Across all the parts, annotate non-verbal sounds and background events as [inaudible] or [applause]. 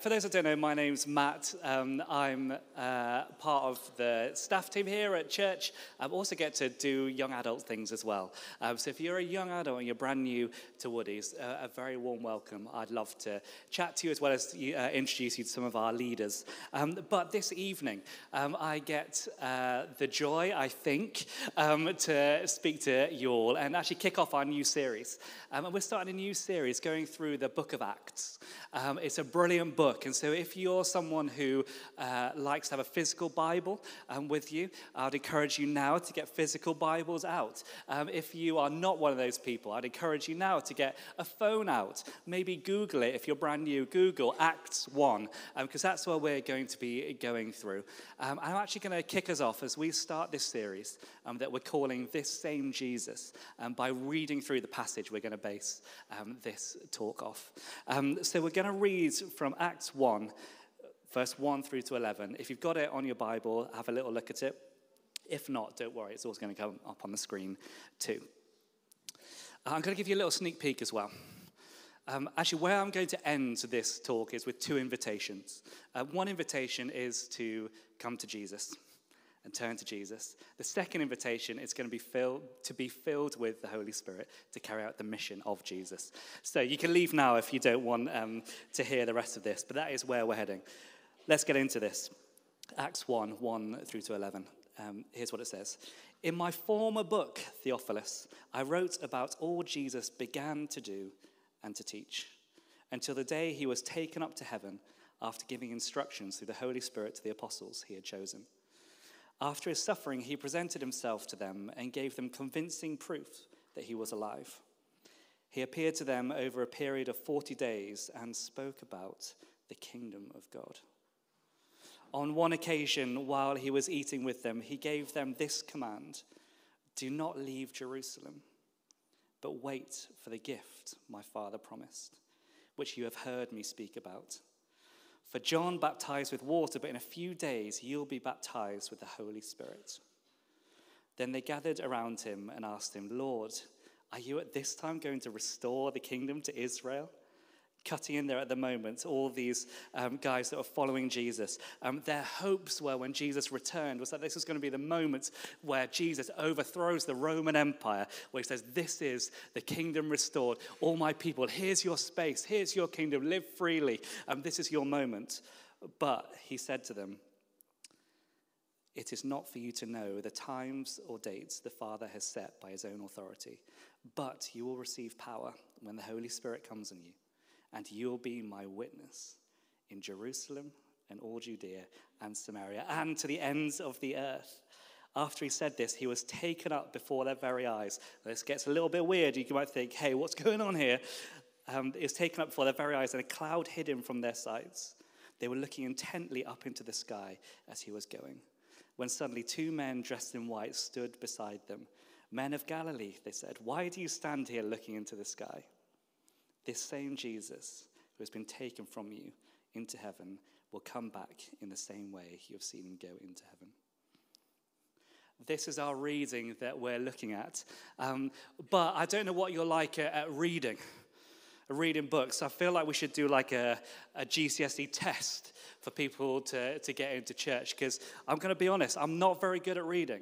For those that don't know, my name's Matt. Um, I'm uh, part of the staff team here at church. I also get to do young adult things as well. Um, so if you're a young adult and you're brand new to Woody's, uh, a very warm welcome. I'd love to chat to you as well as uh, introduce you to some of our leaders. Um, but this evening, um, I get uh, the joy, I think, um, to speak to you all and actually kick off our new series. Um, and we're starting a new series going through the book of Acts. it's a brilliant book book. And so, if you're someone who uh, likes to have a physical Bible um, with you, I'd encourage you now to get physical Bibles out. Um, if you are not one of those people, I'd encourage you now to get a phone out. Maybe Google it if you're brand new. Google Acts 1, because um, that's where we're going to be going through. Um, I'm actually going to kick us off as we start this series um, that we're calling This Same Jesus by reading through the passage we're going to base this talk off. so, we're going to read from Acts. Acts 1, verse 1 through to 11. If you've got it on your Bible, have a little look at it. If not, don't worry, it's always going to come up on the screen too. Uh, I'm going to give you a little sneak peek as well. Um, actually, where I'm going to end this talk is with two invitations. Uh, one invitation is to come to Jesus and turn to Jesus. The second invitation is going to be filled to be filled with the Holy Spirit to carry out the mission of Jesus. So you can leave now if you don't want um, to hear the rest of this, but that is where we're heading. Let's get into this. Acts 1 1 through to 11. Um, here's what it says In my former book, Theophilus, I wrote about all Jesus began to do and to teach until the day he was taken up to heaven after giving instructions through the Holy Spirit to the apostles he had chosen. After his suffering, he presented himself to them and gave them convincing proof that he was alive. He appeared to them over a period of 40 days and spoke about the kingdom of God. On one occasion, while he was eating with them, he gave them this command Do not leave Jerusalem, but wait for the gift my father promised, which you have heard me speak about. For John baptized with water, but in a few days you'll be baptized with the Holy Spirit. Then they gathered around him and asked him, Lord, are you at this time going to restore the kingdom to Israel? Cutting in there at the moment, all these um, guys that were following Jesus. Um, their hopes were when Jesus returned was that this was going to be the moment where Jesus overthrows the Roman Empire, where he says, This is the kingdom restored. All my people, here's your space, here's your kingdom, live freely. Um, this is your moment. But he said to them, it is not for you to know the times or dates the Father has set by his own authority, but you will receive power when the Holy Spirit comes on you and you'll be my witness in Jerusalem and all Judea and Samaria and to the ends of the earth. After he said this, he was taken up before their very eyes. This gets a little bit weird. You might think, hey, what's going on here? Um, he was taken up before their very eyes, and a cloud hid him from their sights. They were looking intently up into the sky as he was going. When suddenly two men dressed in white stood beside them. Men of Galilee, they said, why do you stand here looking into the sky? This same Jesus who has been taken from you into heaven will come back in the same way you have seen him go into heaven. This is our reading that we're looking at. Um, but I don't know what you're like at, at reading, reading books. I feel like we should do like a, a GCSE test for people to, to get into church because I'm going to be honest, I'm not very good at reading.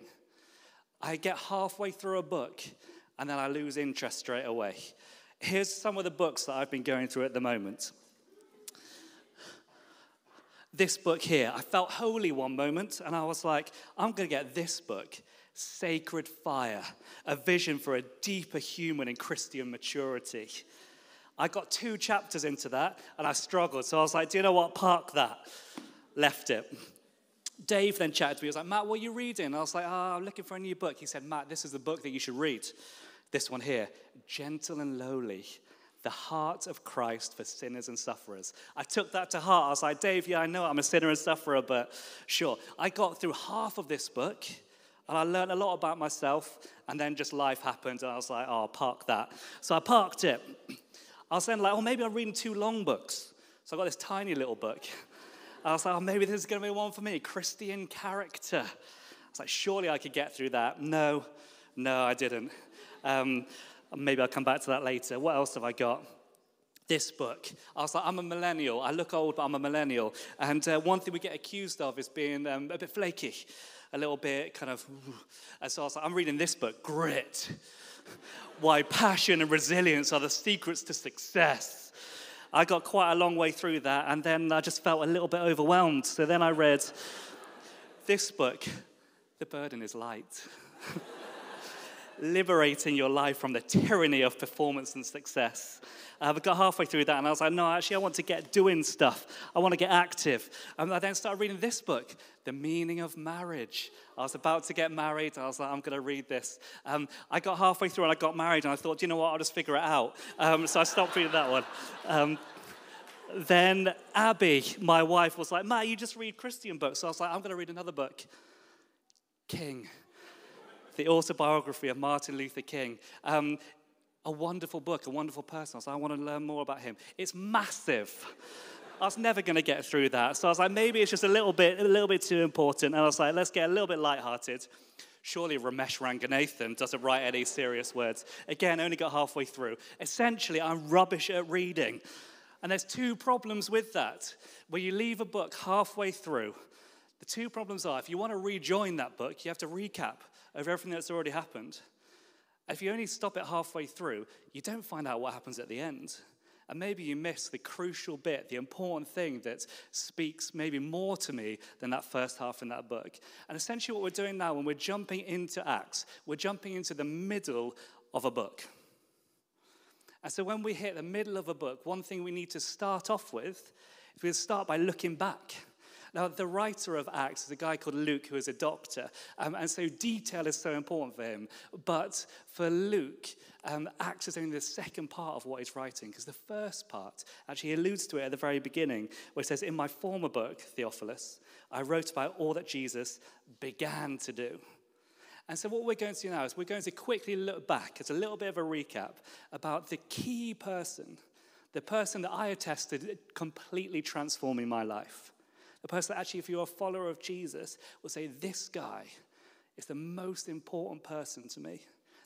I get halfway through a book and then I lose interest straight away. Here's some of the books that I've been going through at the moment. This book here, I felt holy one moment, and I was like, I'm going to get this book, Sacred Fire, a vision for a deeper human and Christian maturity. I got two chapters into that, and I struggled. So I was like, do you know what? Park that. Left it. Dave then chatted to me. He was like, Matt, what are you reading? I was like, oh, I'm looking for a new book. He said, Matt, this is the book that you should read. This one here, gentle and lowly, the heart of Christ for sinners and sufferers. I took that to heart. I was like, Dave, yeah, I know I'm a sinner and sufferer, but sure. I got through half of this book and I learned a lot about myself, and then just life happened, and I was like, oh, I'll park that. So I parked it. I was then like, oh, maybe I'm reading two long books. So I got this tiny little book. I was like, oh, maybe this is going to be one for me Christian character. I was like, surely I could get through that. No, no, I didn't. Um, maybe I'll come back to that later. What else have I got? this book. I was like, I'm a millennial. I look old, but I'm a millennial. And uh, one thing we get accused of is being um, a bit flaky, a little bit kind of. And so I was like, I'm reading this book, Grit. Why passion and resilience are the secrets to success. I got quite a long way through that, and then I just felt a little bit overwhelmed. So then I read this book, The Burden is Light. [laughs] Liberating your life from the tyranny of performance and success. I got halfway through that and I was like, no, actually, I want to get doing stuff. I want to get active. And I then started reading this book, The Meaning of Marriage. I was about to get married. I was like, I'm going to read this. Um, I got halfway through and I got married and I thought, you know what, I'll just figure it out. Um, so I stopped reading that one. Um, then Abby, my wife, was like, Matt, you just read Christian books. So I was like, I'm going to read another book King the autobiography of Martin Luther King. Um, a wonderful book, a wonderful person. Like, I want to learn more about him. It's massive. I was never going to get through that. So I was like, maybe it's just a little bit, a little bit too important. And I was like, let's get a little bit lighthearted. Surely Romesh Ranganathan doesn't write any serious words. Again, only got halfway through. Essentially, I'm rubbish at reading. And there's two problems with that. Where you leave a book halfway through, the two problems are if you want to rejoin that book, you have to recap over everything that's already happened. If you only stop it halfway through, you don't find out what happens at the end. And maybe you miss the crucial bit, the important thing that speaks maybe more to me than that first half in that book. And essentially, what we're doing now when we're jumping into Acts, we're jumping into the middle of a book. And so when we hit the middle of a book, one thing we need to start off with is we start by looking back. Now, the writer of Acts is a guy called Luke, who is a doctor, um, and so detail is so important for him. But for Luke, um, Acts is only the second part of what he's writing, because the first part actually alludes to it at the very beginning, where it says, In my former book, Theophilus, I wrote about all that Jesus began to do. And so, what we're going to do now is we're going to quickly look back as a little bit of a recap about the key person, the person that I attested completely transforming my life. A person that actually, if you're a follower of Jesus, will say, This guy is the most important person to me.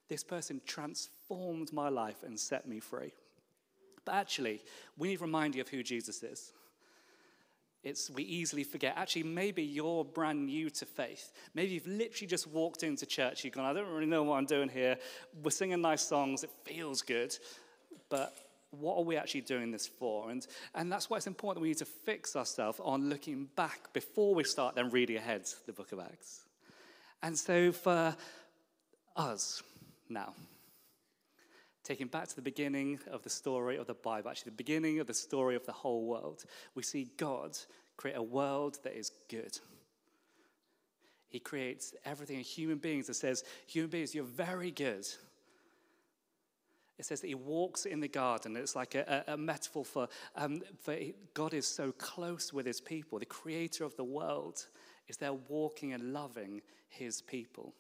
This person transformed my life and set me free. But actually, we need to remind you of who Jesus is. It's, we easily forget. Actually, maybe you're brand new to faith. Maybe you've literally just walked into church. You've gone, I don't really know what I'm doing here. We're singing nice songs. It feels good. But what are we actually doing this for? And, and that's why it's important that we need to fix ourselves on looking back before we start then reading ahead the book of Acts. And so for us now, taking back to the beginning of the story of the Bible, actually the beginning of the story of the whole world, we see God create a world that is good. He creates everything in human beings that says, human beings, you're very good it says that he walks in the garden. It's like a, a, metaphor for, um, for God is so close with his people. The creator of the world is there walking and loving his people.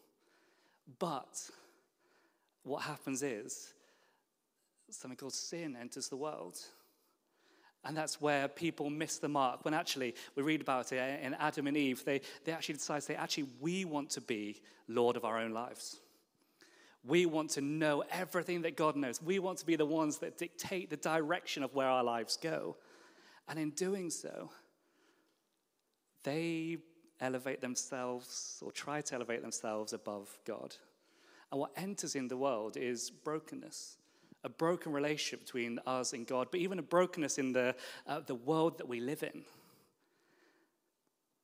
But what happens is something called sin enters the world. And that's where people miss the mark. When actually, we read about it in Adam and Eve, they, they actually decide, they actually, we want to be Lord of our own lives. We want to know everything that God knows. We want to be the ones that dictate the direction of where our lives go. And in doing so, they elevate themselves or try to elevate themselves above God. And what enters in the world is brokenness, a broken relationship between us and God, but even a brokenness in the, uh, the world that we live in.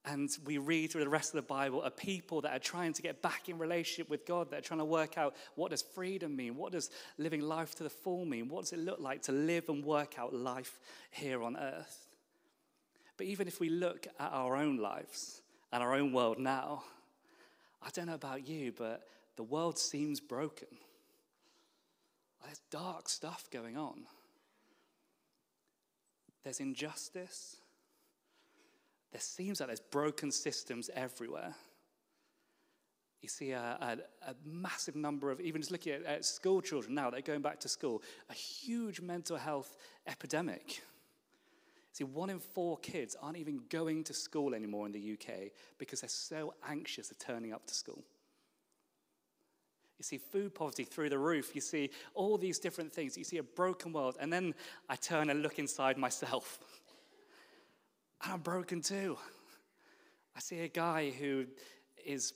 And we read through the rest of the Bible a people that are trying to get back in relationship with God, that are trying to work out what does freedom mean? What does living life to the full mean? What does it look like to live and work out life here on earth? But even if we look at our own lives and our own world now, I don't know about you, but the world seems broken. There's dark stuff going on. There's injustice there seems like there's broken systems everywhere. You see a, a, a, massive number of, even just looking at, at school children now, they're going back to school, a huge mental health epidemic. See, one in four kids aren't even going to school anymore in the UK because they're so anxious of turning up to school. You see food poverty through the roof. You see all these different things. You see a broken world. And then I turn and look inside myself. And I'm broken too. I see a guy who is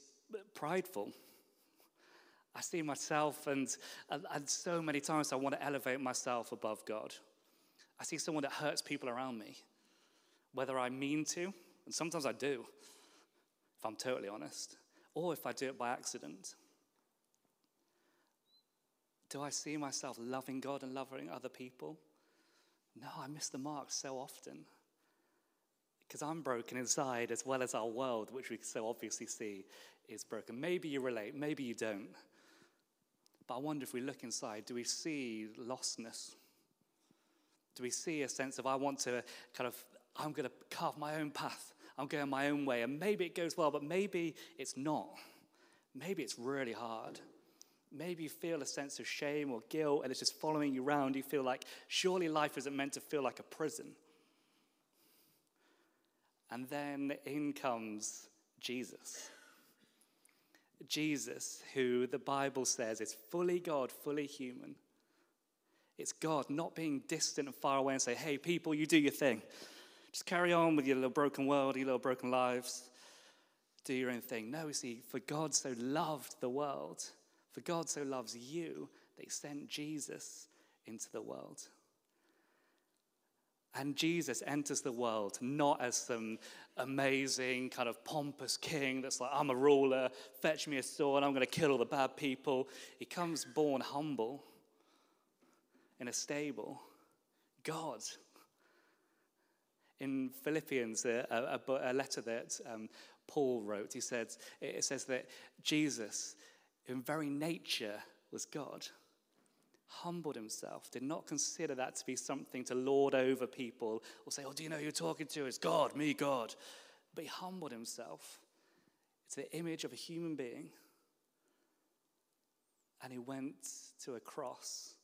prideful. I see myself, and, and, so many times I want to elevate myself above God. I see someone that hurts people around me, whether I mean to, and sometimes I do, if I'm totally honest, or if I do it by accident. Do I see myself loving God and loving other people? No, I miss the mark so often. Because I'm broken inside as well as our world, which we so obviously see is broken. Maybe you relate, maybe you don't. But I wonder if we look inside, do we see lostness? Do we see a sense of, I want to kind of, I'm going to carve my own path, I'm going my own way, and maybe it goes well, but maybe it's not. Maybe it's really hard. Maybe you feel a sense of shame or guilt and it's just following you around. You feel like surely life isn't meant to feel like a prison. And then in comes Jesus. Jesus, who the Bible says is fully God, fully human. It's God not being distant and far away and say, hey, people, you do your thing. Just carry on with your little broken world, your little broken lives. Do your own thing. No, see, for God so loved the world for God so loves you he sent Jesus into the world. And Jesus enters the world not as some amazing, kind of pompous king that's like, I'm a ruler, fetch me a sword, I'm going to kill all the bad people. He comes born humble in a stable. God. In Philippians, a, a, a letter that um, Paul wrote, he said, it says that Jesus in very nature was God, humbled himself, did not consider that to be something to lord over people or say, Oh, do you know who you're talking to? It's God, me, God. But he humbled himself. It's the image of a human being. And he went to a cross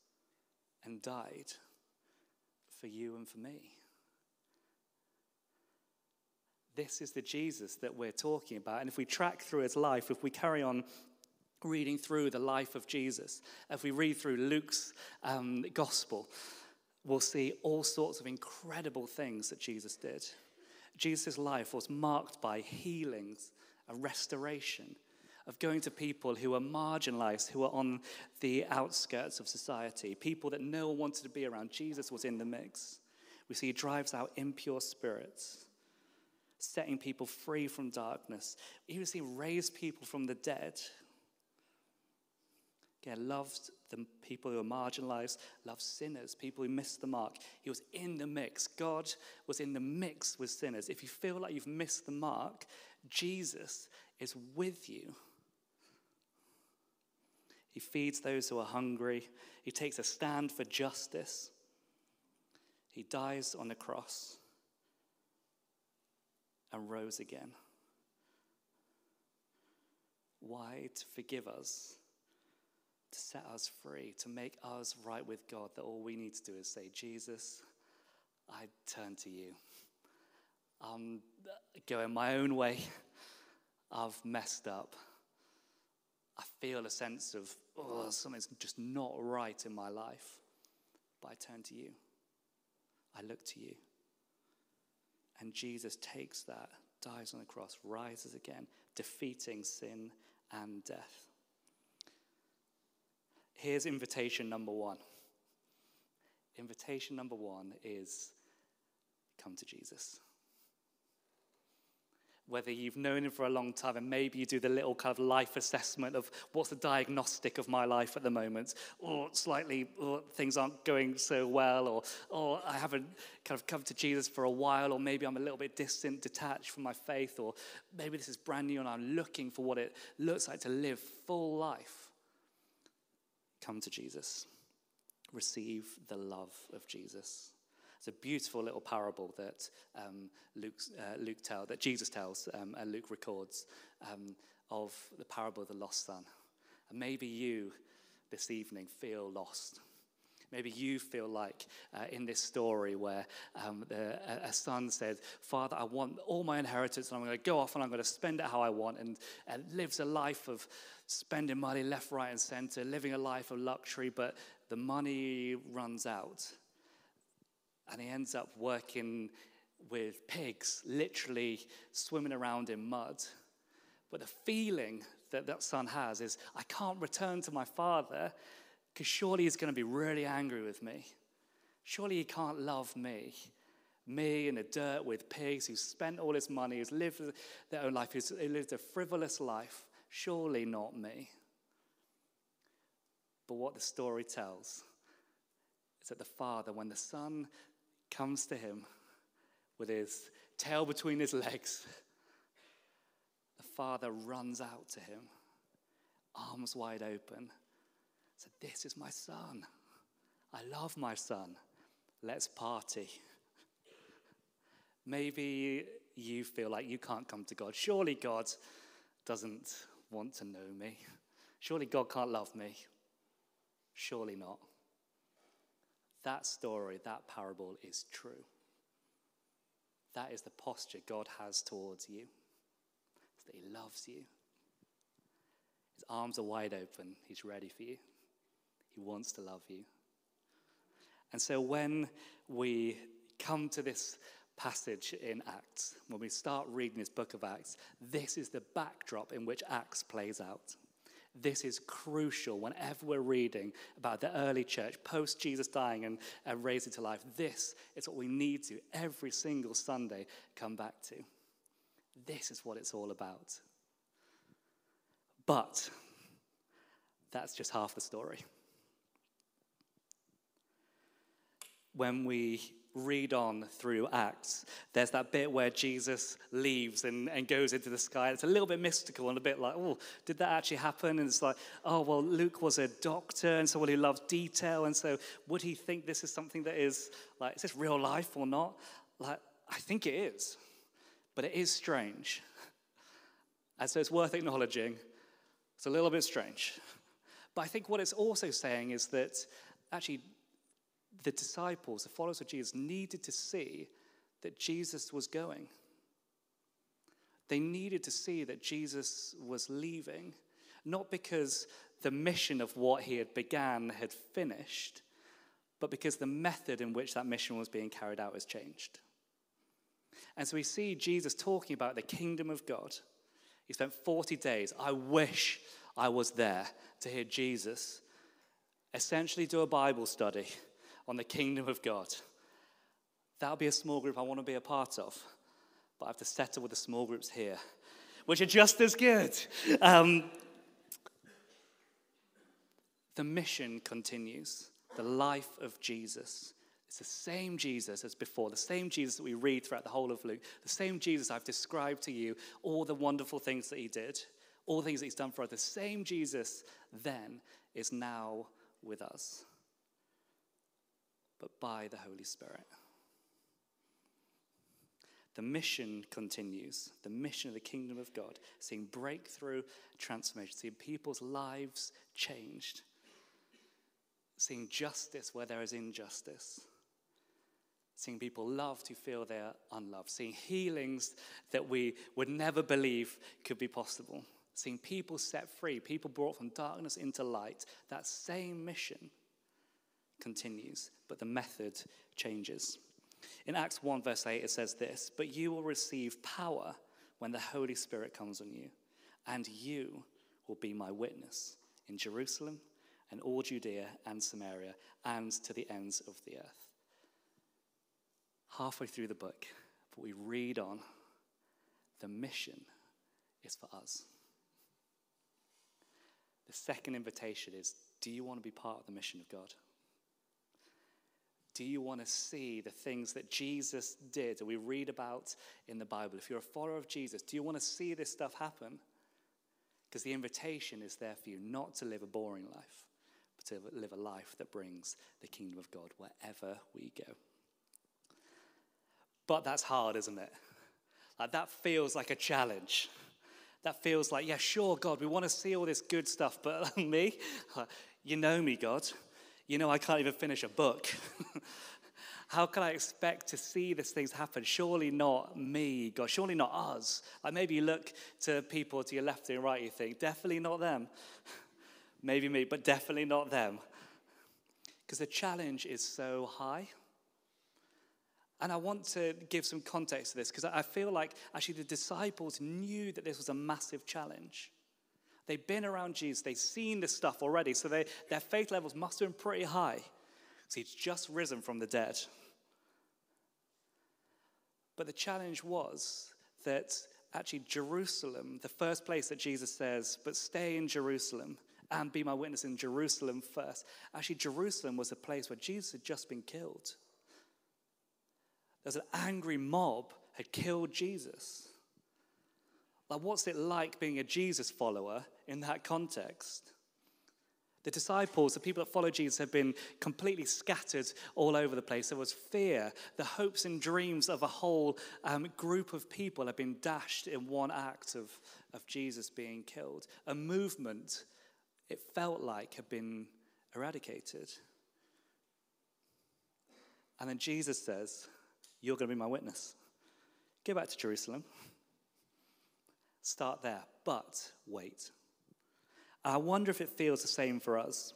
and died for you and for me. This is the Jesus that we're talking about. And if we track through his life, if we carry on reading through the life of Jesus, if we read through Luke's um, gospel, we'll see all sorts of incredible things that Jesus did. Jesus' life was marked by healings, a restoration, of going to people who were marginalized, who were on the outskirts of society, people that no one wanted to be around. Jesus was in the mix. We see he drives out impure spirits, setting people free from darkness. We see raise people from the dead. Again, loved the people who are marginalized, loved sinners, people who missed the mark. He was in the mix. God was in the mix with sinners. If you feel like you've missed the mark, Jesus is with you. He feeds those who are hungry. He takes a stand for justice. He dies on the cross and rose again. Why? To forgive us to set us free, to make us right with God, that all we need to do is say, Jesus, I turn to you. I'm uh, going my own way. [laughs] I've messed up. I feel a sense of, oh, something's just not right in my life. But I turn to you. I look to you. And Jesus takes that, dies on the cross, rises again, defeating sin and death. Here's invitation number one. Invitation number one is come to Jesus. Whether you've known him for a long time and maybe you do the little kind of life assessment of what's the diagnostic of my life at the moment, or slightly or things aren't going so well, or, or I haven't kind of come to Jesus for a while, or maybe I'm a little bit distant, detached from my faith, or maybe this is brand new and I'm looking for what it looks like to live full life come to Jesus. Receive the love of Jesus. It's a beautiful little parable that um, uh, Luke tell, that Jesus tells um, and Luke records um, of the parable of the lost son. And maybe you this evening feel lost. Maybe you feel like uh, in this story where um, the, a, son said, Father, I want all my inheritance and I'm going to go off and I'm going to spend it how I want, and, and lives a life of spending money left, right, and center, living a life of luxury, but the money runs out. And he ends up working with pigs, literally swimming around in mud. But the feeling that that son has is, I can't return to my father because surely he's going to be really angry with me. Surely he can't love me. Me in the dirt with pigs who's spent all his money, who's lived their own life, who's lived a frivolous life. Surely not me. But what the story tells is that the father, when the son comes to him with his tail between his legs, the father runs out to him, arms wide open said, This is my son. I love my son. Let's party. Maybe you feel like you can't come to God. Surely God doesn't want to know me. Surely God can't love me. Surely not. That story, that parable is true. That is the posture God has towards you. It's that He loves you. His arms are wide open. He's ready for you. He wants to love you. And so when we come to this passage in Acts, when we start reading this book of Acts, this is the backdrop in which Acts plays out. This is crucial whenever we're reading about the early church, post Jesus dying and, and raising to life. This is what we need to every single Sunday come back to. This is what it's all about. But that's just half the story. When we read on through Acts, there's that bit where Jesus leaves and, and goes into the sky. It's a little bit mystical and a bit like, oh, did that actually happen? And it's like, oh, well, Luke was a doctor, and so well, he loved detail, and so would he think this is something that is like, is this real life or not? Like, I think it is, but it is strange. [laughs] And so it's worth acknowledging. It's a little bit strange. But I think what it's also saying is that actually the disciples, the followers of Jesus, needed to see that Jesus was going. They needed to see that Jesus was leaving, not because the mission of what he had began had finished, but because the method in which that mission was being carried out has changed. And so we see Jesus talking about the kingdom of God. He spent 40 days. I wish I was there to hear Jesus essentially do a Bible study on the kingdom of God. That'll be a small group I want to be a part of, but I have to settle with the small groups here, which are just as good. Um, the mission continues, the life of Jesus. It's the same Jesus as before, the same Jesus that we read throughout the whole of Luke, the same Jesus I've described to you, all the wonderful things that he did, all the things that he's done for us. The same Jesus then is now with us but by the Holy Spirit. The mission continues, the mission of the kingdom of God, seeing breakthrough transformation, seeing people's lives changed, seeing justice where there is injustice, seeing people loved who feel they are unloved, seeing healings that we would never believe could be possible, seeing people set free, people brought from darkness into light. That same mission continues, but the method changes. In Acts 1, verse 8, it says this But you will receive power when the Holy Spirit comes on you, and you will be my witness in Jerusalem and all Judea and Samaria and to the ends of the earth. Halfway through the book, but we read on the mission is for us. The second invitation is do you want to be part of the mission of God? Do you want to see the things that Jesus did, that we read about in the Bible? If you're a follower of Jesus, do you want to see this stuff happen? Because the invitation is there for you not to live a boring life, but to live a life that brings the kingdom of God wherever we go. But that's hard, isn't it? Like that feels like a challenge. That feels like, yeah, sure, God, we want to see all this good stuff, but [laughs] me, you know me, God. You know, I can't even finish a book. [laughs] How can I expect to see these things happen? Surely not me, God. Surely not us. Like maybe you look to people to your left and right, you think, definitely not them. [laughs] maybe me, but definitely not them. Because the challenge is so high. And I want to give some context to this because I feel like actually the disciples knew that this was a massive challenge. They've been around Jesus, they've seen this stuff already, so they, their faith levels must have been pretty high. So he's just risen from the dead. But the challenge was that actually Jerusalem, the first place that Jesus says, but stay in Jerusalem and be my witness in Jerusalem first. Actually, Jerusalem was a place where Jesus had just been killed. There's an angry mob had killed Jesus. Like, what's it like being a Jesus follower in that context? The disciples, the people that follow Jesus, have been completely scattered all over the place. There was fear. The hopes and dreams of a whole um, group of people have been dashed in one act of, of Jesus being killed. A movement, it felt like, had been eradicated. And then Jesus says, You're going to be my witness. Go back to Jerusalem. Start there. But wait. I wonder if it feels the same for us.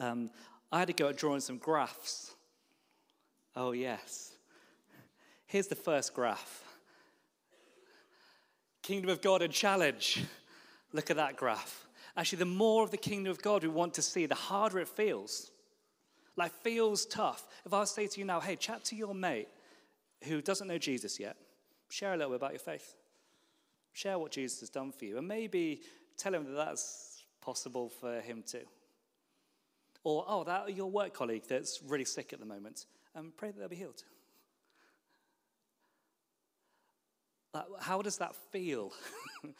Um, I had to go at drawing some graphs. Oh, yes. Here's the first graph Kingdom of God and challenge. Look at that graph. Actually, the more of the kingdom of God we want to see, the harder it feels. Like, feels tough. If I say to you now, hey, chat to your mate who doesn't know Jesus yet, share a little bit about your faith. Share what Jesus has done for you. And maybe tell him that that's possible for him too. Or, oh, that your work colleague that's really sick at the moment, um, pray that they'll be healed. How does that feel? [laughs]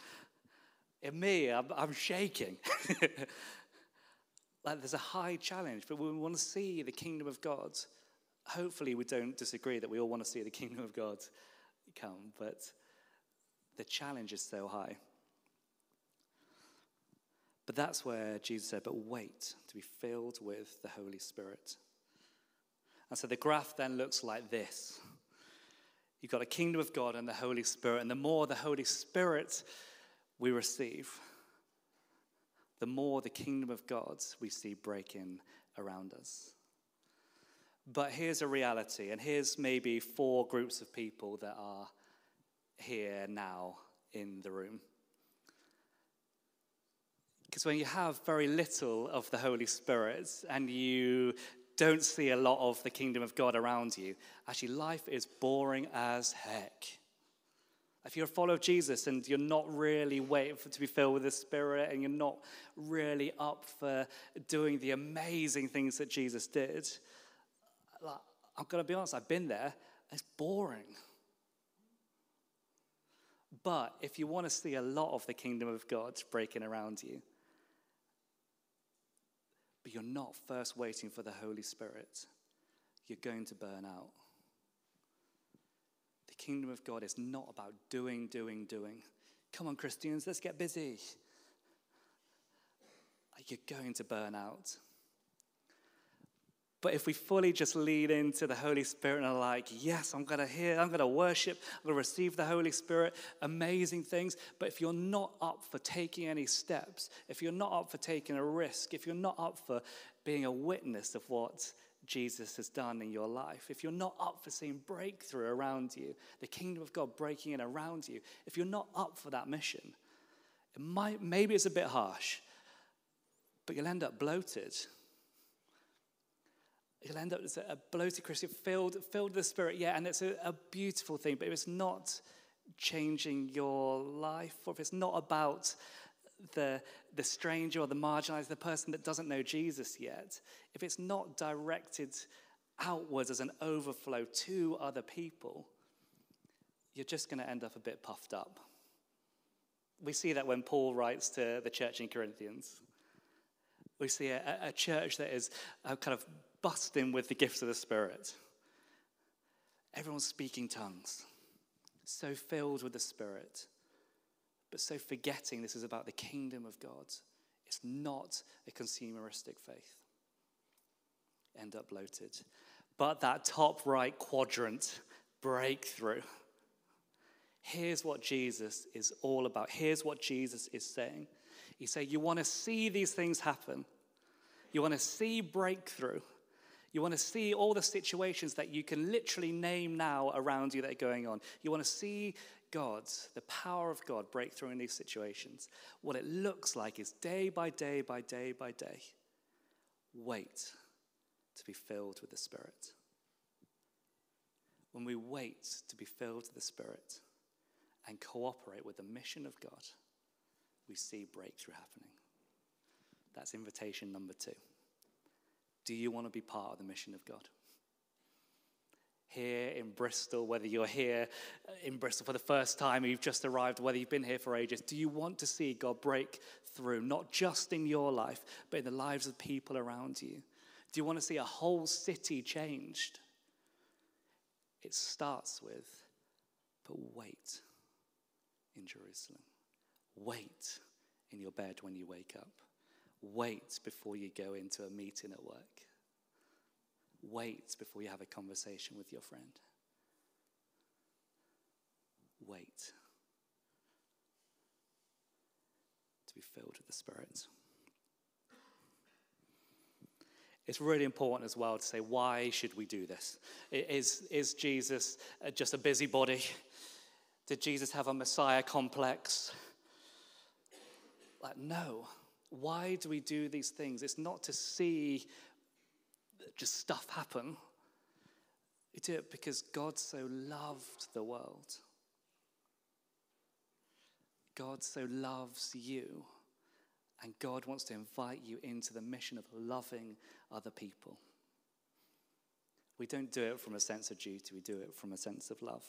In me, I'm, I'm shaking. [laughs] like there's a high challenge, but we want to see the kingdom of God. Hopefully, we don't disagree that we all want to see the kingdom of God come, but the challenge is so high. But that's where Jesus said, but wait to be filled with the Holy Spirit. And so the graph then looks like this you've got a kingdom of God and the Holy Spirit. And the more the Holy Spirit we receive, the more the kingdom of God we see breaking around us. But here's a reality, and here's maybe four groups of people that are here now in the room. Because when you have very little of the Holy Spirit and you don't see a lot of the kingdom of God around you, actually, life is boring as heck. If you're a follower of Jesus and you're not really waiting for, to be filled with the Spirit and you're not really up for doing the amazing things that Jesus did, like, I'm going to be honest, I've been there. It's boring. But if you want to see a lot of the kingdom of God breaking around you, but you're not first waiting for the Holy Spirit, you're going to burn out. The kingdom of God is not about doing, doing, doing. Come on, Christians, let's get busy. You're going to burn out. But if we fully just lead into the Holy Spirit and are like, yes, I'm going to hear, I'm going to worship, I'm going to receive the Holy Spirit, amazing things. But if you're not up for taking any steps, if you're not up for taking a risk, if you're not up for being a witness of what Jesus has done in your life, if you're not up for seeing breakthrough around you, the kingdom of God breaking in around you, if you're not up for that mission, it might, maybe it's a bit harsh, but you'll end up bloated You'll end up as a bloated Christian, filled, filled with the Spirit, yeah, and it's a, a beautiful thing, but if it's not changing your life, or if it's not about the, the stranger or the marginalized, the person that doesn't know Jesus yet, if it's not directed outwards as an overflow to other people, you're just going to end up a bit puffed up. We see that when Paul writes to the church in Corinthians. We see a, a church that is uh, kind of busting with the gifts of the Spirit. Everyone's speaking tongues, so filled with the Spirit, but so forgetting this is about the kingdom of God. It's not a consumeristic faith. end up bloated. But that top right quadrant, breakthrough. Here's what Jesus is all about. Here's what Jesus is saying. He saying, You want to see these things happen, you want to see breakthrough. You want to see all the situations that you can literally name now around you that are going on. You want to see God, the power of God, break through in these situations. What it looks like is day by day by day by day, wait to be filled with the Spirit. When we wait to be filled with the Spirit and cooperate with the mission of God, we see breakthrough happening. That's invitation number two. Do you want to be part of the mission of God? Here in Bristol, whether you're here uh, in Bristol for the first time, or you've just arrived, whether you've been here for ages, do you want to see God break through, not just in your life, but in the lives of people around you? Do you want to see a whole city changed? It starts with, but wait in Jerusalem. Wait in your bed when you wake up. Wait before you go into a meeting at work. Wait before you have a conversation with your friend. Wait to be filled with the Spirit. It's really important as well to say, why should we do this? Is, is Jesus uh, just a busybody? Did Jesus have a Messiah complex? Like, no. Why do we do these things? It's not to see just stuff happen. We do it because God so loved the world. God so loves you. And God wants to invite you into the mission of loving other people. We don't do it from a sense of duty, we do it from a sense of love.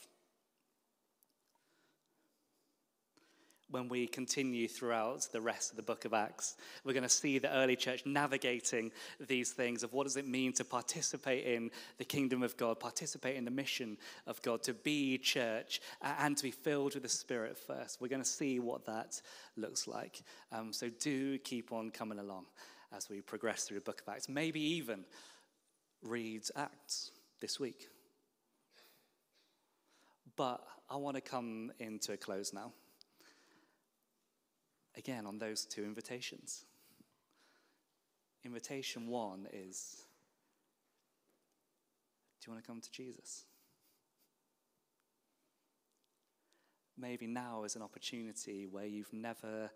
When we continue throughout the rest of the book of Acts. We're going to see the early church navigating these things of what does it mean to participate in the kingdom of God, participate in the mission of God, to be church, and to be filled with the Spirit first. We're going to see what that looks like. Um, so do keep on coming along as we progress through the book of Acts. Maybe even read Acts this week. But I want to come into a close now again on those two invitations. Invitation one is Do you want to come to Jesus? Maybe now is an opportunity where you've never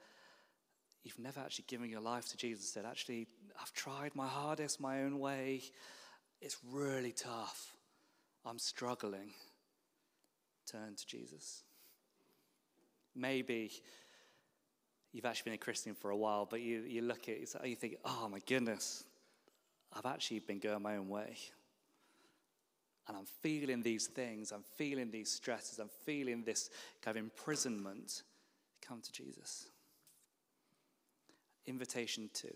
you've never actually given your life to Jesus said actually I've tried my hardest my own way it's really tough I'm struggling turn to Jesus maybe you've actually been a Christian for a while, but you, you look at it, you think, oh my goodness, I've actually been going my own way. And I'm feeling these things, I'm feeling these stresses, I'm feeling this kind of imprisonment. Come to Jesus. Invitation two.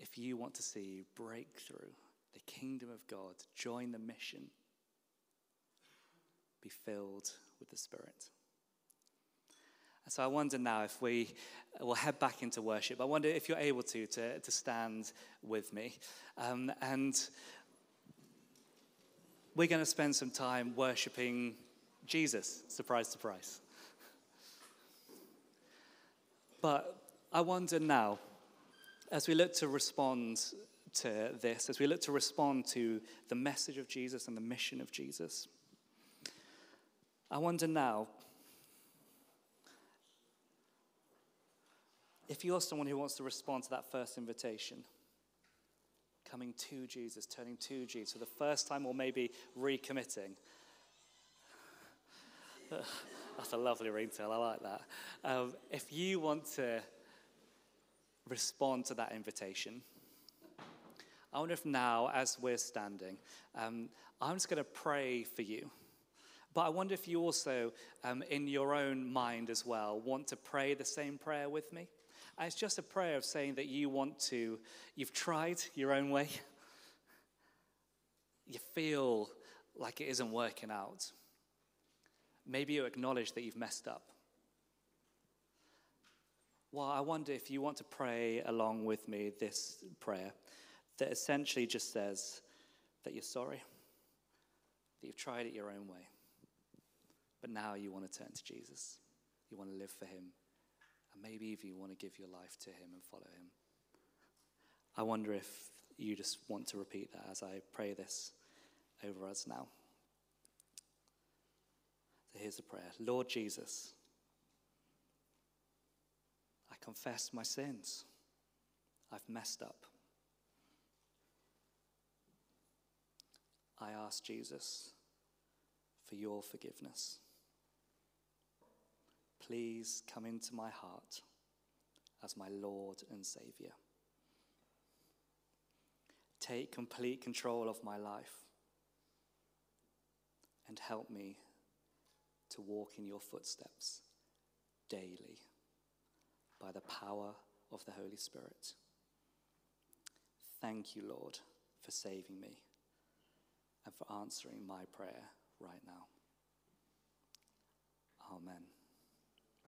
If you want to see breakthrough, the kingdom of God, join the mission, be filled with the Spirit. So I wonder now if we will head back into worship. I wonder if you're able to, to, to stand with me. Um, and we're going to spend some time worshiping Jesus. Surprise, surprise. But I wonder now, as we look to respond to this, as we look to respond to the message of Jesus and the mission of Jesus, I wonder now if you're someone who wants to respond to that first invitation, coming to Jesus, turning to Jesus for the first time, or maybe recommitting. [laughs] That's a lovely ringtone. I like that. Um, if you want to respond to that invitation, I wonder if now, as we're standing, um, I'm just going to pray for you. But I wonder if you also, um, in your own mind as well, want to pray the same prayer with me. And it's just a prayer of saying that you want to, you've tried your own way. You feel like it isn't working out. Maybe you acknowledge that you've messed up. Well, I wonder if you want to pray along with me this prayer that essentially just says that you're sorry, that you've tried it your own way, but now you want to turn to Jesus. You want to live for Him, and maybe if you want to give your life to Him and follow Him. I wonder if you just want to repeat that as I pray this over us now. So here's the prayer Lord Jesus, I confess my sins. I've messed up. I ask Jesus for your forgiveness. Please come into my heart as my Lord and Savior. Take complete control of my life and help me to walk in your footsteps daily by the power of the Holy Spirit. Thank you, Lord, for saving me and for answering my prayer right now. Amen.